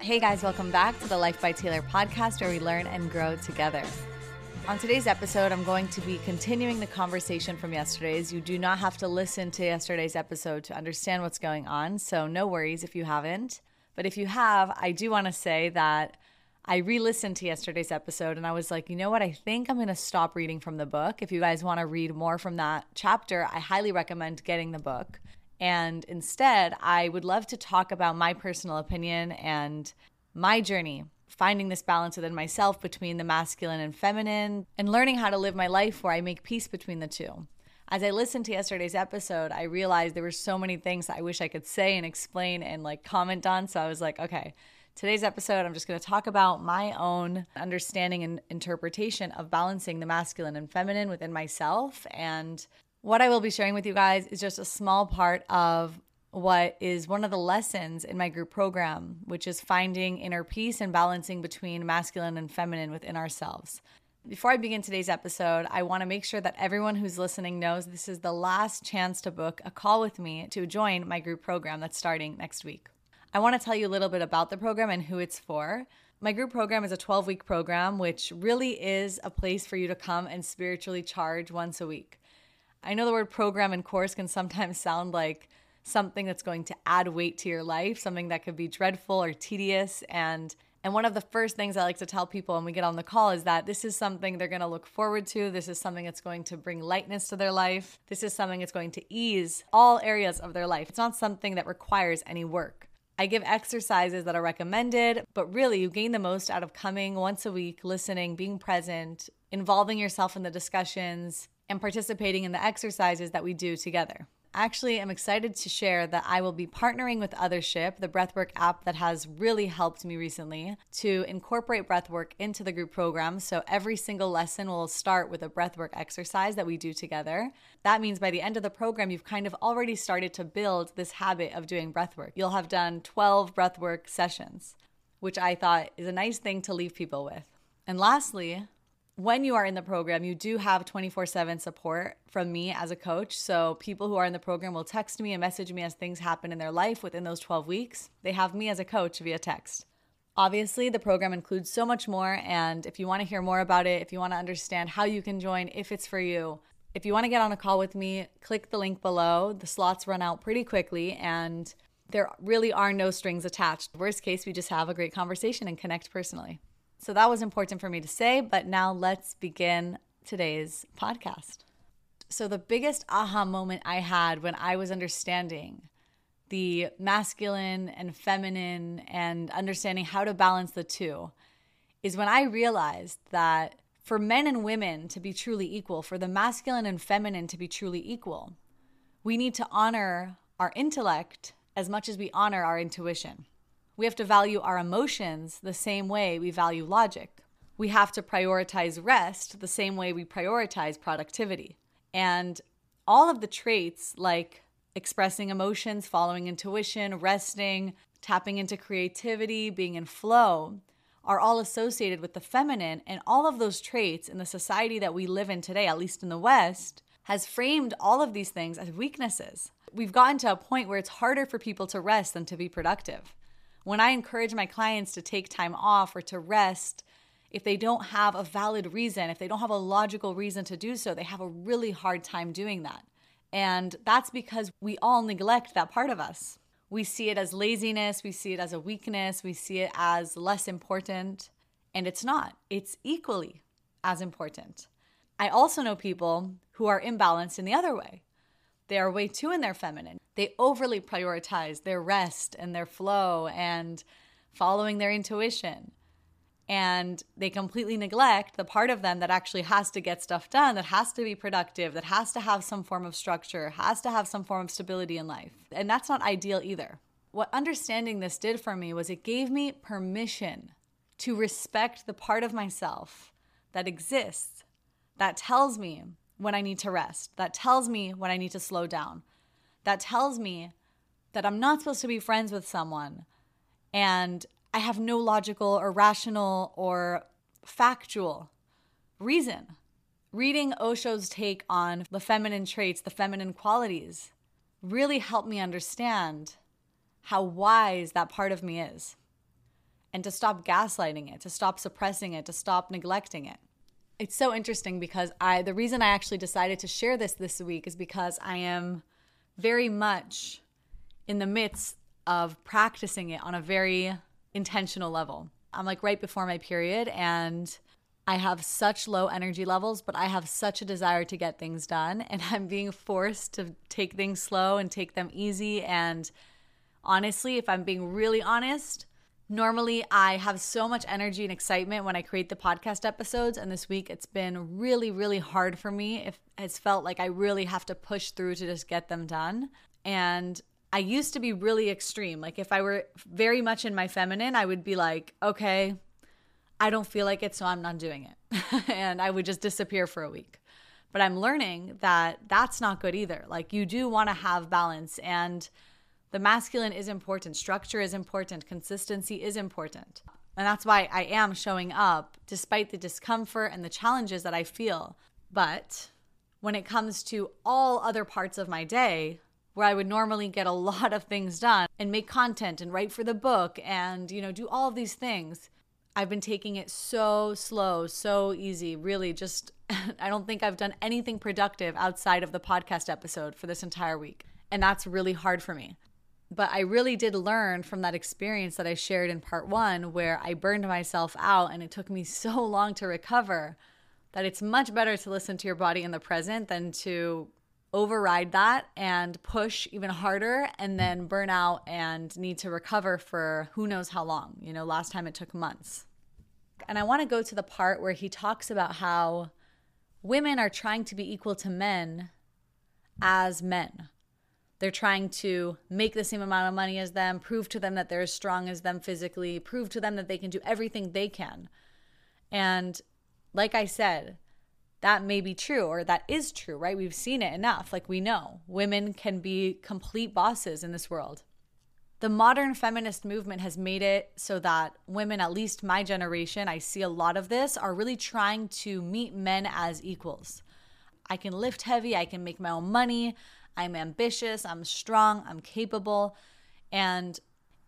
Hey guys, welcome back to the Life by Taylor podcast where we learn and grow together. On today's episode, I'm going to be continuing the conversation from yesterday's. You do not have to listen to yesterday's episode to understand what's going on, so no worries if you haven't. But if you have, I do want to say that I re listened to yesterday's episode and I was like, you know what? I think I'm going to stop reading from the book. If you guys want to read more from that chapter, I highly recommend getting the book. And instead, I would love to talk about my personal opinion and my journey finding this balance within myself between the masculine and feminine and learning how to live my life where I make peace between the two. As I listened to yesterday's episode, I realized there were so many things I wish I could say and explain and like comment on. So I was like, okay, today's episode, I'm just going to talk about my own understanding and interpretation of balancing the masculine and feminine within myself and what I will be sharing with you guys is just a small part of what is one of the lessons in my group program, which is finding inner peace and balancing between masculine and feminine within ourselves. Before I begin today's episode, I want to make sure that everyone who's listening knows this is the last chance to book a call with me to join my group program that's starting next week. I want to tell you a little bit about the program and who it's for. My group program is a 12 week program, which really is a place for you to come and spiritually charge once a week. I know the word program and course can sometimes sound like something that's going to add weight to your life, something that could be dreadful or tedious and and one of the first things I like to tell people when we get on the call is that this is something they're going to look forward to. This is something that's going to bring lightness to their life. This is something that's going to ease all areas of their life. It's not something that requires any work. I give exercises that are recommended, but really you gain the most out of coming once a week, listening, being present, involving yourself in the discussions, and participating in the exercises that we do together. Actually, I'm excited to share that I will be partnering with Othership, the breathwork app that has really helped me recently, to incorporate breathwork into the group program. So every single lesson will start with a breathwork exercise that we do together. That means by the end of the program, you've kind of already started to build this habit of doing breathwork. You'll have done 12 breathwork sessions, which I thought is a nice thing to leave people with. And lastly, when you are in the program, you do have 24 7 support from me as a coach. So, people who are in the program will text me and message me as things happen in their life within those 12 weeks. They have me as a coach via text. Obviously, the program includes so much more. And if you want to hear more about it, if you want to understand how you can join, if it's for you, if you want to get on a call with me, click the link below. The slots run out pretty quickly and there really are no strings attached. Worst case, we just have a great conversation and connect personally. So that was important for me to say, but now let's begin today's podcast. So, the biggest aha moment I had when I was understanding the masculine and feminine and understanding how to balance the two is when I realized that for men and women to be truly equal, for the masculine and feminine to be truly equal, we need to honor our intellect as much as we honor our intuition. We have to value our emotions the same way we value logic. We have to prioritize rest the same way we prioritize productivity. And all of the traits like expressing emotions, following intuition, resting, tapping into creativity, being in flow, are all associated with the feminine. And all of those traits in the society that we live in today, at least in the West, has framed all of these things as weaknesses. We've gotten to a point where it's harder for people to rest than to be productive. When I encourage my clients to take time off or to rest, if they don't have a valid reason, if they don't have a logical reason to do so, they have a really hard time doing that. And that's because we all neglect that part of us. We see it as laziness, we see it as a weakness, we see it as less important, and it's not. It's equally as important. I also know people who are imbalanced in the other way. They are way too in their feminine. They overly prioritize their rest and their flow and following their intuition. And they completely neglect the part of them that actually has to get stuff done, that has to be productive, that has to have some form of structure, has to have some form of stability in life. And that's not ideal either. What understanding this did for me was it gave me permission to respect the part of myself that exists that tells me when I need to rest, that tells me when I need to slow down, that tells me that I'm not supposed to be friends with someone and I have no logical or rational or factual reason. Reading Osho's take on the feminine traits, the feminine qualities, really helped me understand how wise that part of me is and to stop gaslighting it, to stop suppressing it, to stop neglecting it. It's so interesting because I the reason I actually decided to share this this week is because I am very much in the midst of practicing it on a very intentional level. I'm like right before my period and I have such low energy levels, but I have such a desire to get things done. And I'm being forced to take things slow and take them easy. And honestly, if I'm being really honest, normally I have so much energy and excitement when I create the podcast episodes. And this week it's been really, really hard for me. It has felt like I really have to push through to just get them done. And I used to be really extreme. Like if I were very much in my feminine, I would be like, okay, I don't feel like it, so I'm not doing it. and I would just disappear for a week. But I'm learning that that's not good either. Like, you do want to have balance, and the masculine is important, structure is important, consistency is important. And that's why I am showing up despite the discomfort and the challenges that I feel. But when it comes to all other parts of my day, where I would normally get a lot of things done and make content and write for the book and, you know, do all these things, I've been taking it so slow, so easy, really just I don't think I've done anything productive outside of the podcast episode for this entire week. And that's really hard for me. But I really did learn from that experience that I shared in part 1 where I burned myself out and it took me so long to recover that it's much better to listen to your body in the present than to override that and push even harder and hmm. then burn out and need to recover for who knows how long. You know, last time it took months. And I want to go to the part where he talks about how women are trying to be equal to men as men. They're trying to make the same amount of money as them, prove to them that they're as strong as them physically, prove to them that they can do everything they can. And like I said, that may be true or that is true, right? We've seen it enough. Like we know women can be complete bosses in this world the modern feminist movement has made it so that women, at least my generation, I see a lot of this, are really trying to meet men as equals. I can lift heavy, I can make my own money, I'm ambitious, I'm strong, I'm capable. And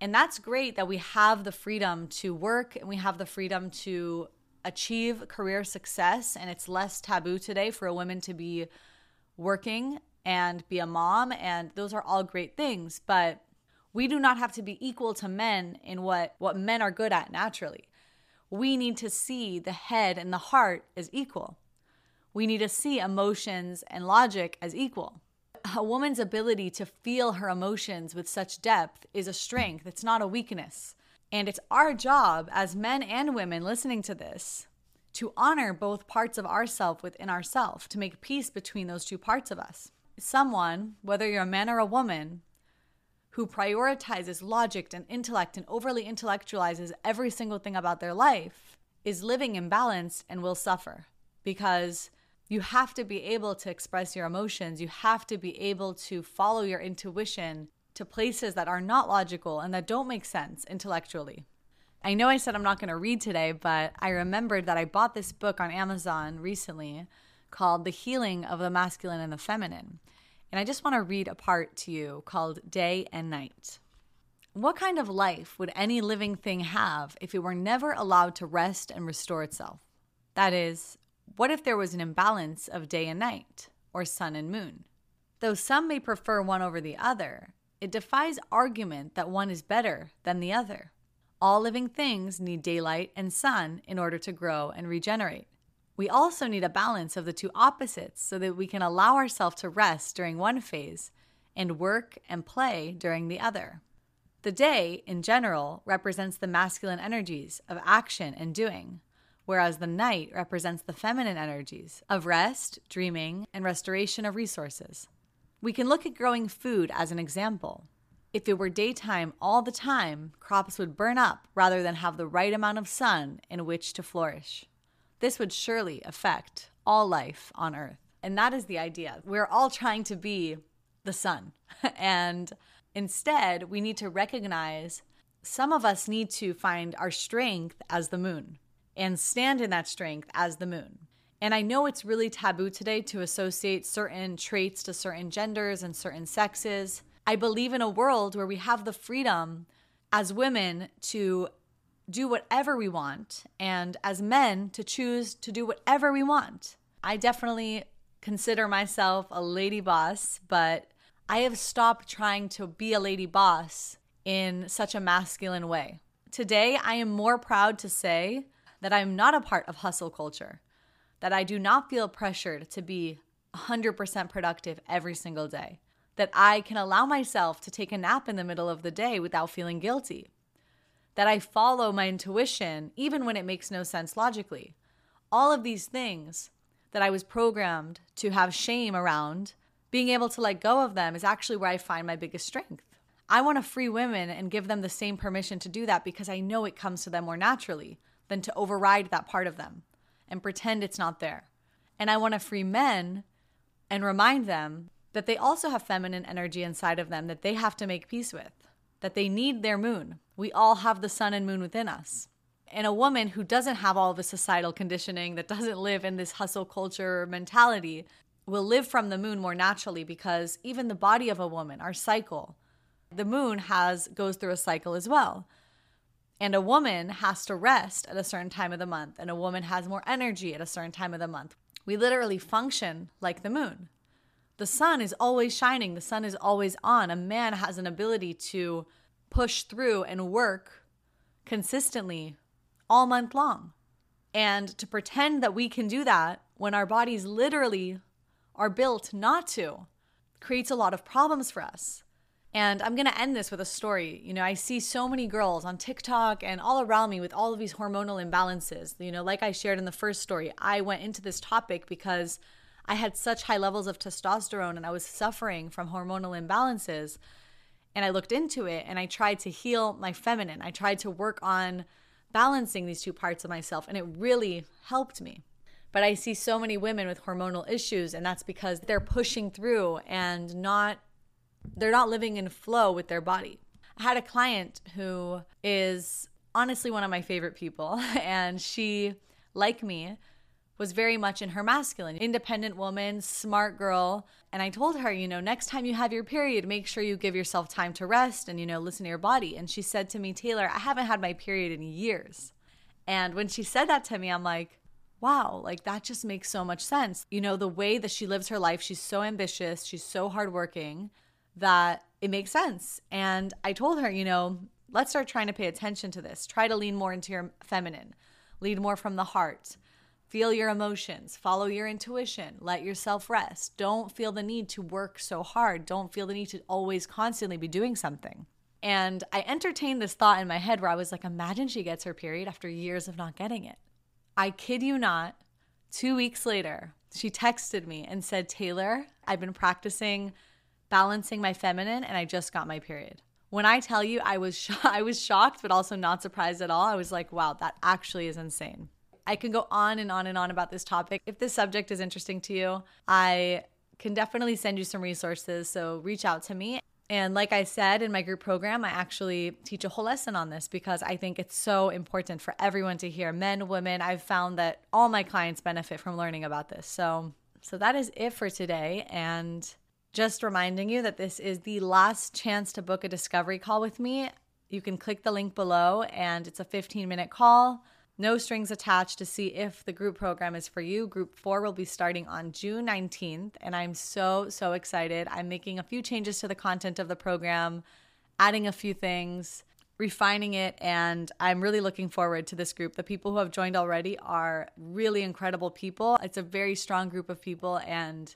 and that's great that we have the freedom to work and we have the freedom to achieve career success and it's less taboo today for a woman to be working and be a mom and those are all great things, but we do not have to be equal to men in what, what men are good at naturally. We need to see the head and the heart as equal. We need to see emotions and logic as equal. A woman's ability to feel her emotions with such depth is a strength, it's not a weakness. And it's our job as men and women listening to this to honor both parts of ourself within ourself, to make peace between those two parts of us. Someone, whether you're a man or a woman, who prioritizes logic and intellect and overly intellectualizes every single thing about their life is living imbalanced and will suffer because you have to be able to express your emotions. You have to be able to follow your intuition to places that are not logical and that don't make sense intellectually. I know I said I'm not going to read today, but I remembered that I bought this book on Amazon recently called The Healing of the Masculine and the Feminine. And I just want to read a part to you called Day and Night. What kind of life would any living thing have if it were never allowed to rest and restore itself? That is, what if there was an imbalance of day and night, or sun and moon? Though some may prefer one over the other, it defies argument that one is better than the other. All living things need daylight and sun in order to grow and regenerate. We also need a balance of the two opposites so that we can allow ourselves to rest during one phase and work and play during the other. The day, in general, represents the masculine energies of action and doing, whereas the night represents the feminine energies of rest, dreaming, and restoration of resources. We can look at growing food as an example. If it were daytime all the time, crops would burn up rather than have the right amount of sun in which to flourish. This would surely affect all life on earth. And that is the idea. We're all trying to be the sun. and instead, we need to recognize some of us need to find our strength as the moon and stand in that strength as the moon. And I know it's really taboo today to associate certain traits to certain genders and certain sexes. I believe in a world where we have the freedom as women to do whatever we want and as men to choose to do whatever we want. I definitely consider myself a lady boss, but I have stopped trying to be a lady boss in such a masculine way. Today, I am more proud to say that I'm not a part of hustle culture, that I do not feel pressured to be 100% productive every single day, that I can allow myself to take a nap in the middle of the day without feeling guilty, that I follow my intuition even when it makes no sense logically. All of these things that I was programmed to have shame around, being able to let go of them is actually where I find my biggest strength. I want to free women and give them the same permission to do that because I know it comes to them more naturally than to override that part of them and pretend it's not there. And I want to free men and remind them that they also have feminine energy inside of them that they have to make peace with, that they need their moon. We all have the sun and moon within us and a woman who doesn't have all the societal conditioning, that doesn't live in this hustle culture mentality, will live from the moon more naturally because even the body of a woman, our cycle, the moon has goes through a cycle as well. And a woman has to rest at a certain time of the month, and a woman has more energy at a certain time of the month. We literally function like the moon. The sun is always shining, the sun is always on. A man has an ability to push through and work consistently all month long. And to pretend that we can do that when our bodies literally are built not to creates a lot of problems for us. And I'm going to end this with a story. You know, I see so many girls on TikTok and all around me with all of these hormonal imbalances. You know, like I shared in the first story, I went into this topic because I had such high levels of testosterone and I was suffering from hormonal imbalances. And I looked into it and I tried to heal my feminine. I tried to work on balancing these two parts of myself, and it really helped me. But I see so many women with hormonal issues, and that's because they're pushing through and not they're not living in flow with their body. I had a client who is honestly one of my favorite people, and she, like me, was very much in her masculine, independent woman, smart girl. And I told her, you know, next time you have your period, make sure you give yourself time to rest and, you know, listen to your body. And she said to me, Taylor, I haven't had my period in years. And when she said that to me, I'm like, wow, like that just makes so much sense. You know, the way that she lives her life, she's so ambitious, she's so hardworking that it makes sense. And I told her, you know, let's start trying to pay attention to this. Try to lean more into your feminine, lead more from the heart. Feel your emotions, follow your intuition, let yourself rest. Don't feel the need to work so hard. Don't feel the need to always constantly be doing something. And I entertained this thought in my head where I was like, imagine she gets her period after years of not getting it. I kid you not, two weeks later, she texted me and said, Taylor, I've been practicing balancing my feminine and I just got my period. When I tell you I was I was shocked but also not surprised at all. I was like, wow, that actually is insane. I can go on and on and on about this topic. If this subject is interesting to you, I can definitely send you some resources. So reach out to me. And like I said in my group program, I actually teach a whole lesson on this because I think it's so important for everyone to hear men, women. I've found that all my clients benefit from learning about this. So so that is it for today and just reminding you that this is the last chance to book a discovery call with me. You can click the link below and it's a 15 minute call no strings attached to see if the group program is for you. Group four will be starting on June 19th, and I'm so, so excited. I'm making a few changes to the content of the program, adding a few things, refining it, and I'm really looking forward to this group. The people who have joined already are really incredible people. It's a very strong group of people, and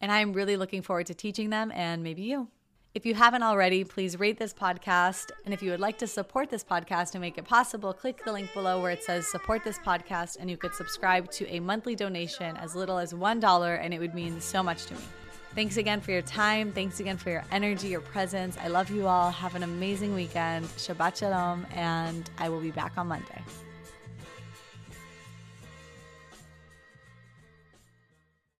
and I'm really looking forward to teaching them and maybe you. If you haven't already, please rate this podcast. And if you would like to support this podcast and make it possible, click the link below where it says support this podcast, and you could subscribe to a monthly donation as little as $1, and it would mean so much to me. Thanks again for your time. Thanks again for your energy, your presence. I love you all. Have an amazing weekend. Shabbat Shalom, and I will be back on Monday.